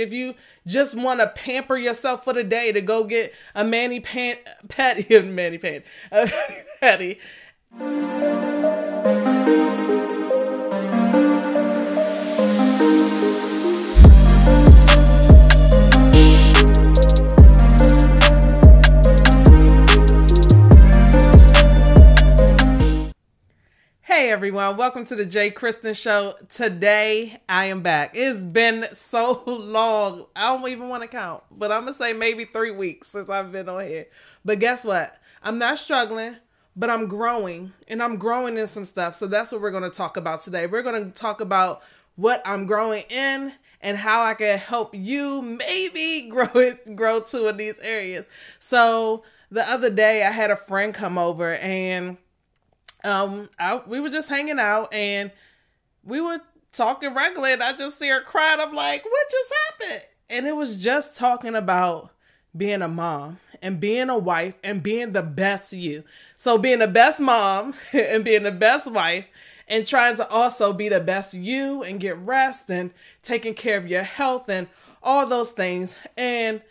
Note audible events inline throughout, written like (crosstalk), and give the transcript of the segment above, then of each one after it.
if you just want to pamper yourself for the day to go get a mani pant patty (laughs) mani (laughs) patty Everyone, welcome to the J. Christyn Show. Today I am back. It's been so (laughs) long. I don't even want to count, but I'm gonna say maybe three weeks since I've been on here. But guess what? I'm not struggling, but I'm growing and I'm growing in some stuff. So that's what we're gonna talk about today. We're gonna talk about what I'm growing in and how I can help you maybe (laughs) grow it, grow too in these areas. So the other day I had a friend come over and um, I, we were just hanging out and we were talking regularly and I just see her crying. I'm like, what just happened? And it was just talking about being a mom and being a wife and being the best you. So being the best mom (laughs) and being the best wife and trying to also be the best you and get rest and taking care of your health and all those things. And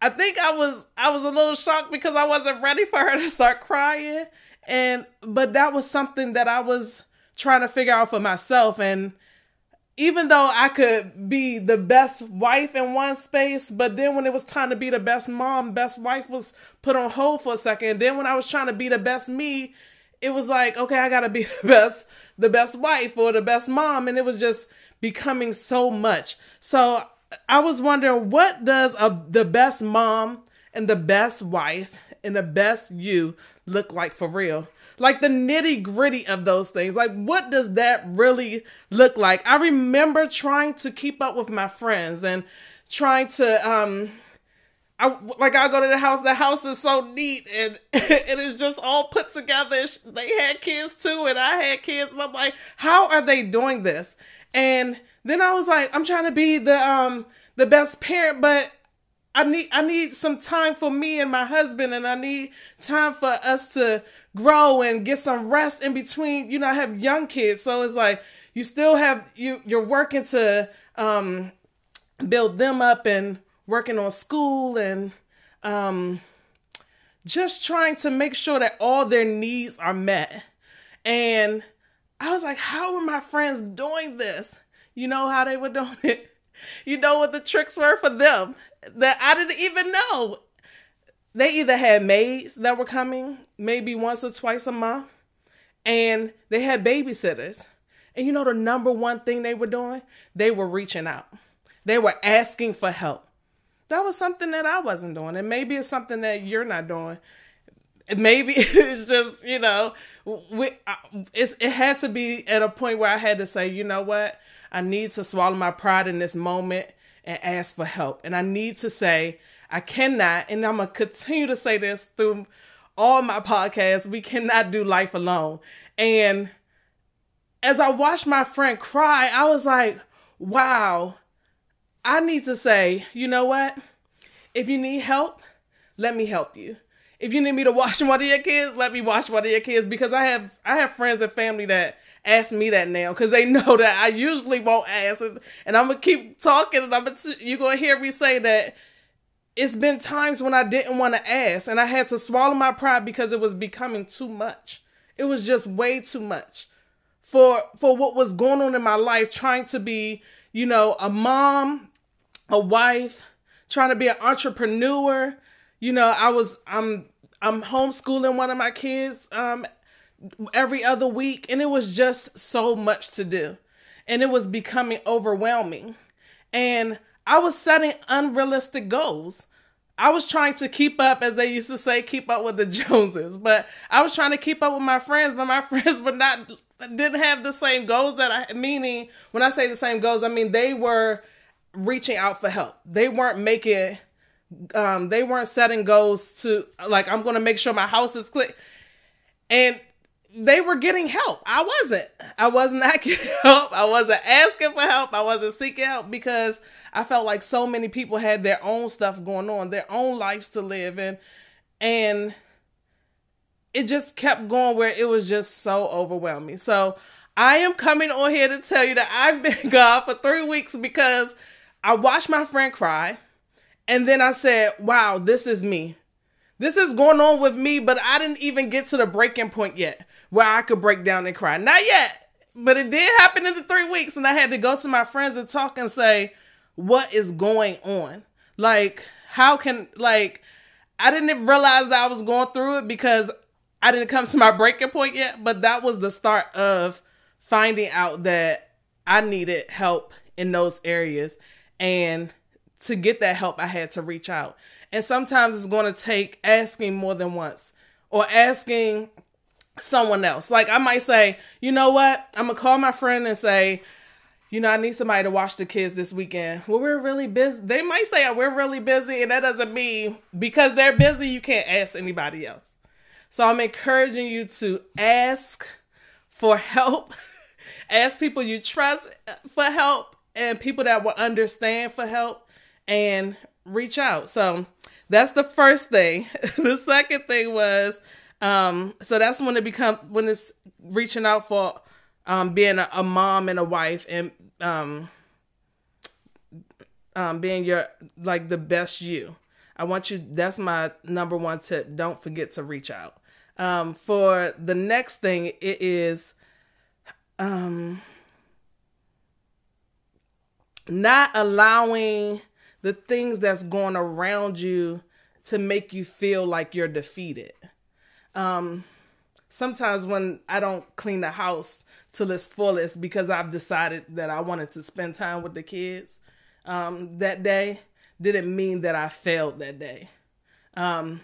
I think I was I was a little shocked because I wasn't ready for her to start crying and but that was something that I was trying to figure out for myself and even though I could be the best wife in one space, but then when it was time to be the best mom, best wife was put on hold for a second. Then when I was trying to be the best me, it was like, okay, I gotta be (laughs) the best, the best wife or the best mom. And it was just becoming so much. So I was wondering what does a the best mom and the best wife and the best you look like for real? Like the nitty gritty of those things. Like, what does that really look like? I remember trying to keep up with my friends and trying to, um, I like I go to the house. The house is so neat and (laughs) it is just all put together. They had kids too, and I had kids. And I'm like, how are they doing this? And then I was like, I'm trying to be the um the best parent, but I need I need some time for me and my husband and I need time for us to grow and get some rest in between. You know, I have young kids, so it's like you still have you you're working to um build them up and working on school and um just trying to make sure that all their needs are met. And I was like, how are my friends doing this? You know how they were doing it? (laughs) You know what the tricks were for them that I didn't even know. They either had maids that were coming maybe once or twice a month, and they had babysitters. And you know the number one thing they were doing? They were reaching out. They were asking for help. That was something that I wasn't doing. And maybe it's something that you're not doing. Maybe (laughs) it's just, you know, we, it's, it had to be at a point where I had to say, you know what? I need to swallow my pride in this moment and ask for help. And I need to say, I cannot, and I'm going to continue to say this through all my podcasts, we cannot do life alone. And as I watched my friend cry, I was like, wow, I need to say, you know what? If you need help, let me help you. If you need me to (laughs) watch one of your kids, let me watch one of your kids because I have I have friends and family that ask me that now because they (laughs) know that I usually won't ask, and, and I'm gonna keep talking, and I'm gonna t- you gonna hear me say that it's been times when I didn't want to ask, and I had to swallow my pride because it was becoming too much. It was just way too much for for what was going on in my life, trying to be, you know, a mom, a wife, trying to be an entrepreneur. You know, I was I'm I'm homeschooling one of my kids um every other week and it was just so much to do and it was becoming overwhelming. And i was setting unrealistic goals. I was trying to keep up as they used to say keep up with the (laughs) joneses but i was trying to keep up with my friends but my (laughs) friends were not didn't have the same goals that i meaning when i say the same goals i mean they were reaching out for help. They weren't making um they weren't setting goals to like i'm gonna make sure my house is clear and they were getting help. I wasn't. I was not getting (laughs) help. I wasn't asking for help. I wasn't seeking help because I felt like so many people had their own stuff going on, their own lives to live in. And it just kept going where it was just so overwhelming. So I am coming on here to tell you that I've been (laughs) gone for three weeks because I watched my friend cry. And then I said, wow, this is me. This is going on with me, but I didn't even get to the breaking point yet where I could break down and cry. Not yet, but it did happen in the three weeks. And I had to go to my friends and talk and say, what is going on? Like, how can, like, I didn't realize that I was going through it because I didn't come to my breaking point yet, but that was the start of finding out that I needed help in those areas. And to get that help, I had to reach out. And sometimes it's going to take asking more than once or asking someone else. Like I might say, you know what? I'm going to call my friend and say, you know, I need somebody to watch the kids this weekend. Well, we're really busy. They might say we're really busy, and that doesn't mean because they're busy, you can't ask anybody else. So I'm encouraging you to ask for help, (laughs) ask people you trust for help, and people that will understand for help, and reach out. So that's the first thing. (laughs) the second thing was, um, so that's when it become when it's reaching out for um, being a, a, mom and a wife and um, um, being your like the best you. I want you. That's my number one tip. Don't forget to reach out. Um, for the next thing, it is um, not allowing the things that's going around you to make you feel like you're defeated. Um, sometimes when I don't clean the house till its fullest because I've decided that I wanted to spend time with the kids um, that day, didn't mean that I failed that day. Um,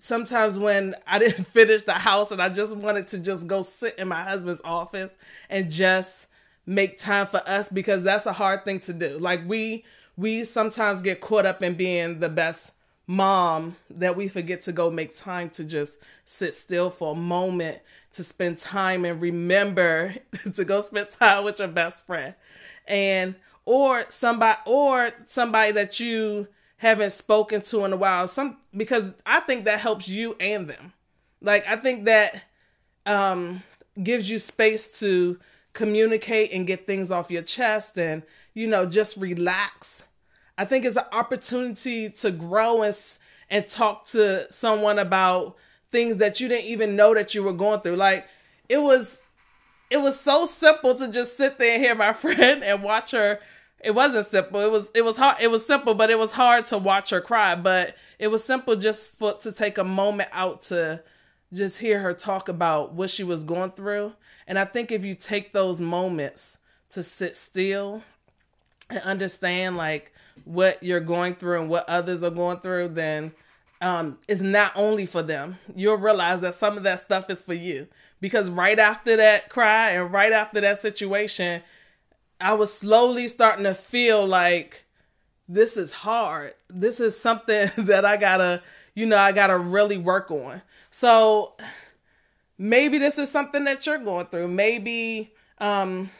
sometimes when I (laughs) didn't finish the house and I just wanted to just go sit in my husband's office and just make time for us because that's a hard thing to do. Like we we sometimes get caught up in being the best mom that we forget to go make time to just sit still for a moment to spend time and remember (laughs) to go spend time with your best friend. And or somebody or somebody that you haven't spoken to in a while. Some because i think that helps you and them. Like i think that um gives you space to communicate and get things off your chest and you know just relax I think it's an opportunity to grow and and talk to someone about things that you didn't even know that you were going through. Like it was it was so simple to just sit there and hear my (laughs) friend and watch her it wasn't simple. It was it was hard it was simple, but it was hard to watch her cry, but it was simple just for to take a moment out to just hear her talk about what she was going through. And I think if you take those moments to sit still and understand like what you're going through and what others are going through, then um, it's not only for them. You'll realize that some of that stuff is for you. Because right after that cry and right after that situation, I was slowly starting to feel like this is hard. This is something (laughs) that I gotta, you know, I gotta really work on. So maybe this is something that you're going through. Maybe um,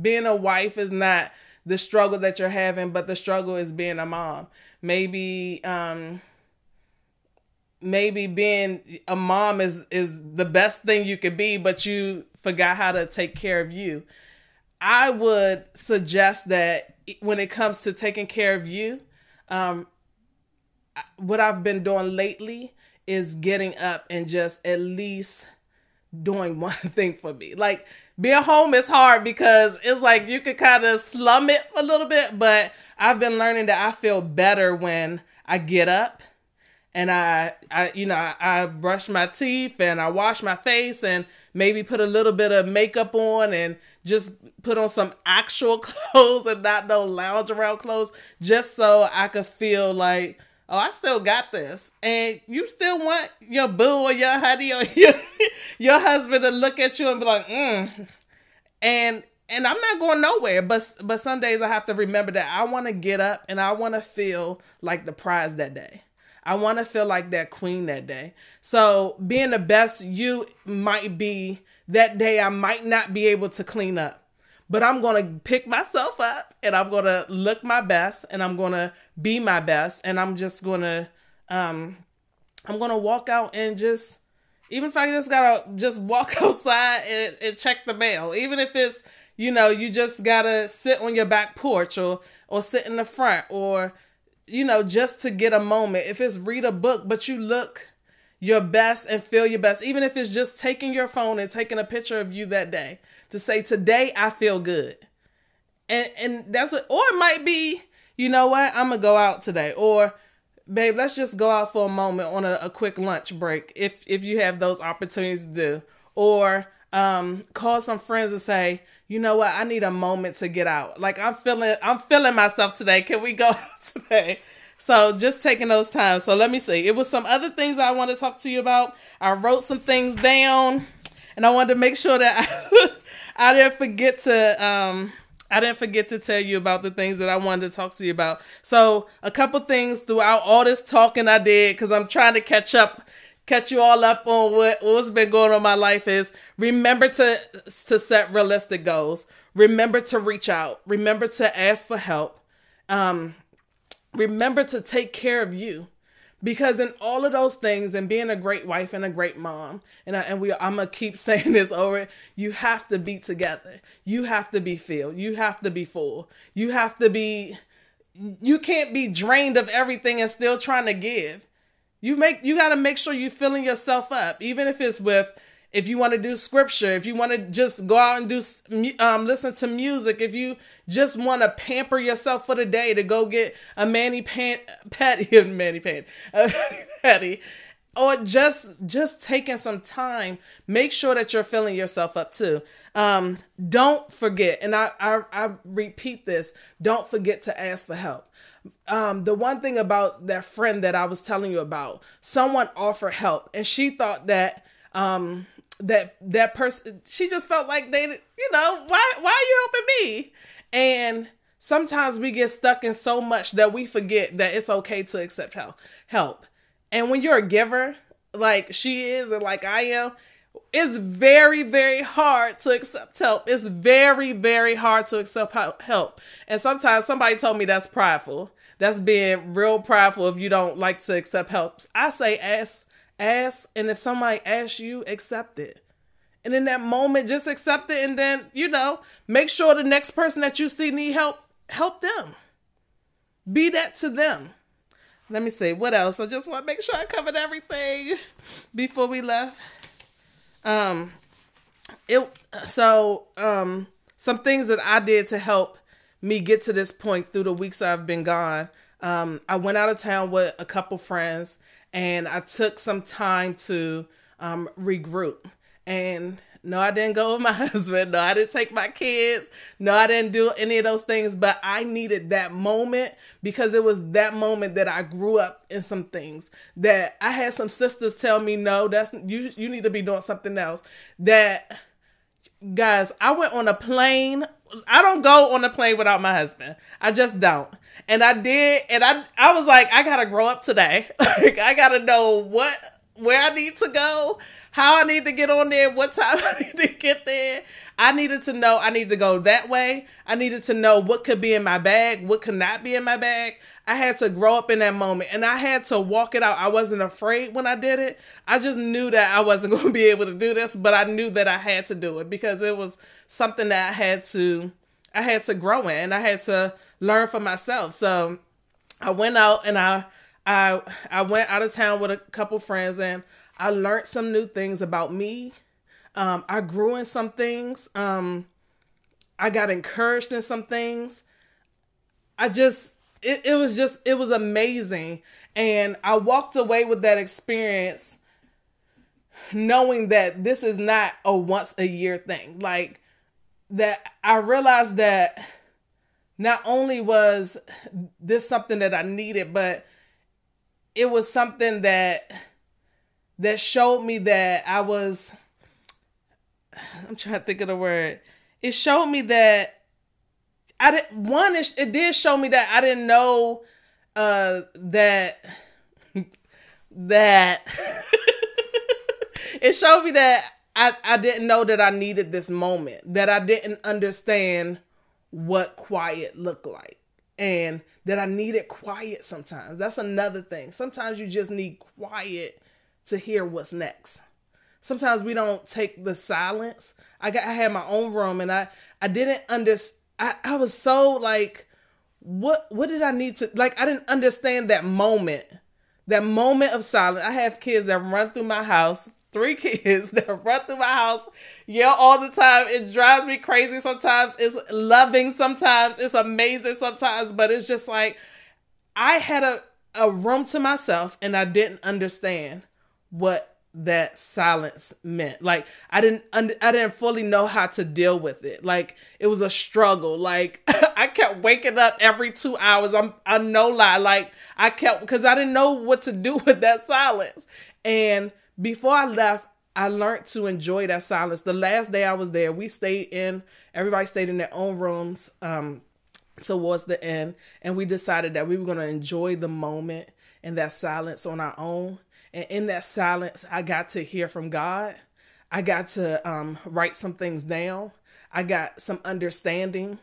being a wife is not the struggle that you're having, but the struggle is being a mom. Maybe um maybe being a mom is is the best thing you could be, but you forgot how to take care of you. I would suggest that when it comes to taking care of you, um what I've been doing lately is getting up and just at least doing (laughs) one thing for me. Like being home is hard because it's like you could kind of slum it a little bit, but I've been learning that I feel better when I get up and I, I you know, I, I brush my teeth and I wash my face and maybe put a little bit of makeup on and just put on some actual (laughs) clothes and not no lounge around clothes just so I could feel like oh, I still got this. And you still want your boo or your honey or (laughs) your, your husband to look at you and be like, mm. And and I'm not going nowhere. But but some days I have to remember that I want to get up and I want to feel like the prize that day. I want to feel like that queen that day. So being the best you might be that day, I might not be able to clean up but I'm going to pick myself up and I'm going to look my best and I'm going to be my best and I'm just going to um I'm going to walk out and just even if I just got to just walk (laughs) outside and, and check the mail, even if it's you know, you just gotta sit on your back porch or or sit in the front or you know, just to get a moment. If it's read a book, but you look your best and feel your best, even if it's just taking your phone and taking a picture of you that day to say, Today I feel good. And and that's what or it might be, you know what, I'm gonna go out today. Or babe, let's just go out for a moment on a, a quick lunch break if if you have those opportunities to do. Or um call some friends and say, you know what, I need a moment to get out. Like I'm feeling I'm feeling myself today. Can we go (laughs) out today? So just taking those times. So let me see. It was some other things I want to talk to you about. I wrote some things down and I wanted to make sure that (laughs) I, I didn't forget to um I didn't forget to tell you about the things that I wanted to talk to you about. So, a couple things throughout all this talking I did cuz I'm trying to catch up catch you all up on what what's been going on in my life is remember to to set realistic goals. Remember to reach out. Remember to ask for help. Um remember to take care of you because in all of those things and being a great wife and a great mom and I, and we I'm gonna keep (laughs) saying this over you have to be together. You have to be filled. You have to be full. You have to be you can't be drained of everything and still trying to give. You make you got to make sure you're filling yourself up even if it's with if you want to do scripture, if you want to just go out and do um, listen to music, if you just want to pamper yourself for the day to go get a mani pan patty, (laughs) and mani pan, a (laughs) patty, or just just taking some time, make sure that you're filling yourself up too. Um, don't forget, and I, I I repeat this: don't forget to ask for help. Um, the one thing about that friend that I was telling you about, someone offered help, and she thought that um that that person she just felt like they you know why why are you helping me? And sometimes we get stuck in so much that we forget that it's okay to accept help help. And when you're a giver like she is and like i am it's very very hard to accept help. It's very very hard to accept help. And sometimes somebody told me that's prideful. That's being real prideful if you don't like to accept help. I say ask ask and if somebody asks you accept it. And in that moment just accept it and then you know make sure the next person that you see need help help them. Be that to them. Let me see what else? I just want to make sure i covered everything before we left. Um it so um some things that i did to help me get to this point through the weeks i've been gone um i went out of town with a couple friends and I took some time to um, regroup. And no, I didn't go with my (laughs) husband. No, I didn't take my kids. No, I didn't do any of those things. But I needed that moment because it was that moment that I grew up in some things. That I had some sisters tell me, no, that's you. You need to be doing something else. That guys, I went on a plane. I don't go on a plane without my husband. I just don't. And I did, and I I was like, I gotta grow up today. (laughs) like I gotta know what where I need to go, how I need to get on there, what time (laughs) I need to get there. I needed to know I need to go that way. I needed to know what could be in my bag, what could not be in my bag. I had to grow up in that moment and I had to walk it out. I wasn't afraid when I did it. I just knew that I wasn't (laughs) going to be able to do this, but I knew that I had to do it because it was something that I had to I had to grow in. And I had to learn for myself. So I went out and I I I went out of town with a couple friends and I learned some new things about me. Um, I grew in some things. Um, I got encouraged in some things. I just it, it was just it was amazing. And I walked away with that experience knowing that this is not a once a year thing. Like that I realized that not only was this something that I needed, but it was something that that showed me that I was I'm trying to think of the word. It showed me that I didn't one it, it did show me that I didn't know uh that (laughs) that (laughs) it showed me that I I didn't know that I needed this moment, that I didn't understand what quiet looked like and that I needed quiet sometimes. That's another thing. Sometimes you just need quiet to hear what's next. sometimes we don't take the silence. I got I had my own room and I I didn't understand. I, I was so like what what did I need to like I didn't understand that moment. That moment of silence. I have kids that run through my house, three kids (laughs) that run through my house, yell all the time. It drives me crazy sometimes. It's loving sometimes. It's amazing sometimes, but it's just like I had a, a room to myself and I didn't understand what that silence meant. Like I didn't I didn't fully know how to deal with it. Like it was a struggle. Like (laughs) I kept waking up every 2 hours. I'm I no lie. Like I kept cuz I didn't know what to do (laughs) with that silence. And before I left, I learned to enjoy that silence. The last day I was there, we stayed in everybody stayed in their own rooms um towards the end and we decided that we were going to enjoy the moment and that silence on our own and in that silence, I got to hear from God. I got to um, write some things down. I got some understanding.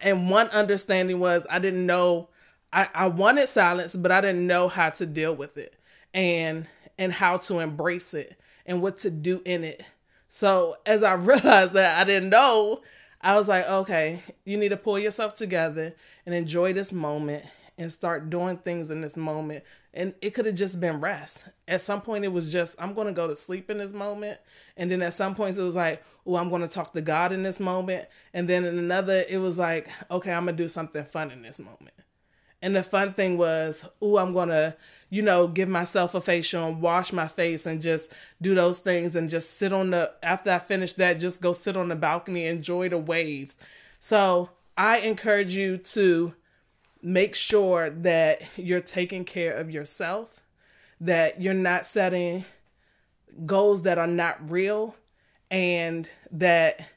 And one understanding was I didn't know, I, I wanted silence, but I didn't know how to deal with it and and how to embrace it and what to do in it. So as I (laughs) realized that I didn't know, I was like, okay, you need to pull yourself together and enjoy this moment and start doing things in this moment. And it could have just been rest. At some point, it was just, I'm going to go to sleep in this moment. And then at some points, it was like, oh, I'm going to talk to God in this moment. And then in another, it was like, okay, I'm going to do something fun in this moment. And the fun thing was, oh, I'm going to, you know, give myself a facial and wash my face and just do those things and just sit on the, after I finish that, just go sit on the balcony, enjoy the waves. So I encourage you to make sure that you're taking care of yourself, that you're not setting goals that are not real, and that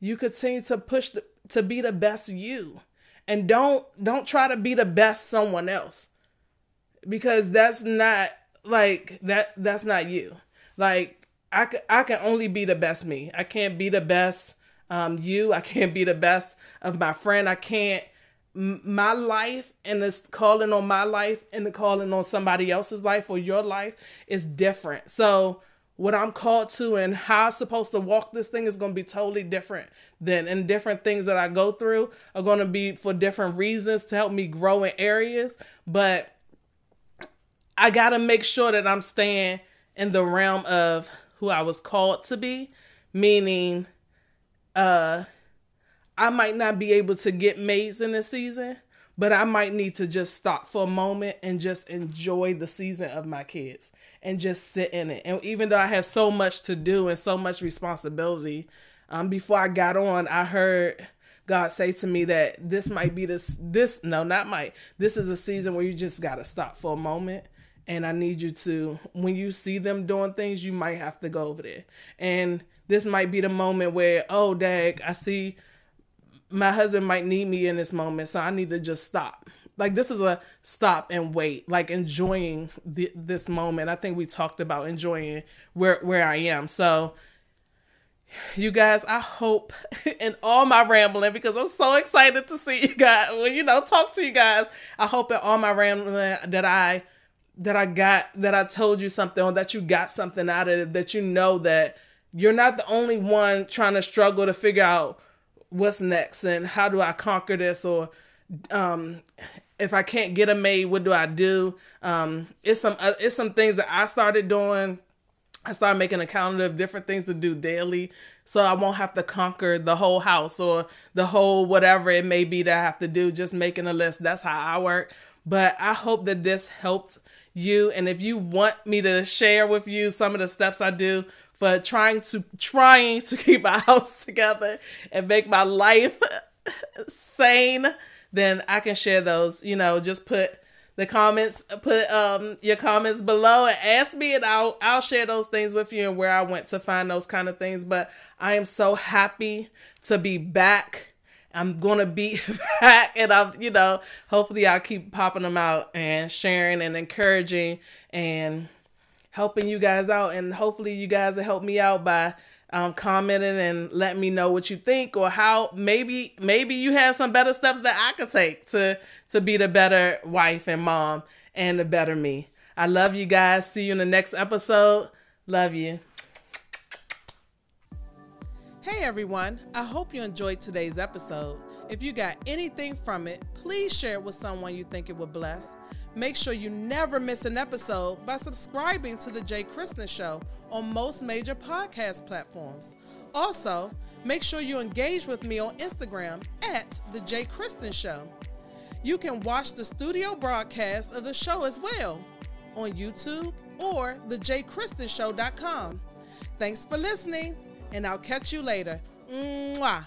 you continue to push the, to be the best you. And don't don't try to be the best someone else. Because that's not like that that's not you. Like I, I can only be the best me. I can't be the best um, you. I can't be the best of my friend. I can't my life and this calling on my life and the calling on somebody else's life or your life is different. So what I'm called to and how I'm supposed to walk this thing is going to be totally different than and different things that I go through are going to be for different reasons to help me grow in areas, but I got to make sure that I'm staying in the realm of who I was called to be, meaning uh I might not be able to get maids in the season, but I might need to just stop for a moment and just enjoy the season of my kids and just sit in it. And even though I have so much to do and so much responsibility, um, before I got on, I heard God say to me that this might be this this no, not might. This is a season where you just gotta stop for a moment. And I need you to, when you see them doing things, you might have to go over there. And this might be the moment where, oh, dag, I see my husband might need me in this moment, so I need to just stop. Like this is a stop and wait, like enjoying this moment. I think we talked about enjoying where where I am. So you guys, I hope (laughs) in all my rambling because I'm so excited to see you guys. Well, you know, talk to you guys. I hope in all my rambling that I that I got that I told you something or that you got something out of it. That you know that you're not the only one trying to struggle to figure out what's next and how do I conquer this or um, if I can't get a maid, what do I do? Um, it's some uh, it's some things that I started doing. I started making a calendar of different things to do daily, so I won't have to conquer the whole house or the whole whatever it may be that I have to do. Just making a list. That's how I work. But I hope that this helped you. And if you want me to share with you some of the steps I do for trying to trying to keep my (laughs) house together and make my life (laughs) sane, then I can share those. You know, just put the comments, put um your comments below and ask me, and I'll I'll share those things with you and where I went to find those kind of things. But I am so happy to be back. I'm gonna be (laughs) back, and I'm you know hopefully I'll keep popping them out and sharing and encouraging and helping you guys out, and hopefully you guys will help me out by um, commenting and letting me know what you think or how maybe maybe you have some better steps that I could take to to be the better wife and mom and the better me. I love you guys. See you in the next episode. Love you. Hey everyone, I hope you enjoyed today's episode. If you got anything from it, please share it with someone you think it would bless. Make sure you never miss an episode by subscribing to The J. Christyn Show on most major podcast platforms. Also, make sure you engage with me on Instagram at The J. Christyn Show. You can watch the studio broadcast of the show as well on YouTube or thejchristynshow.com. Thanks for listening and I'll catch you later. Mwah.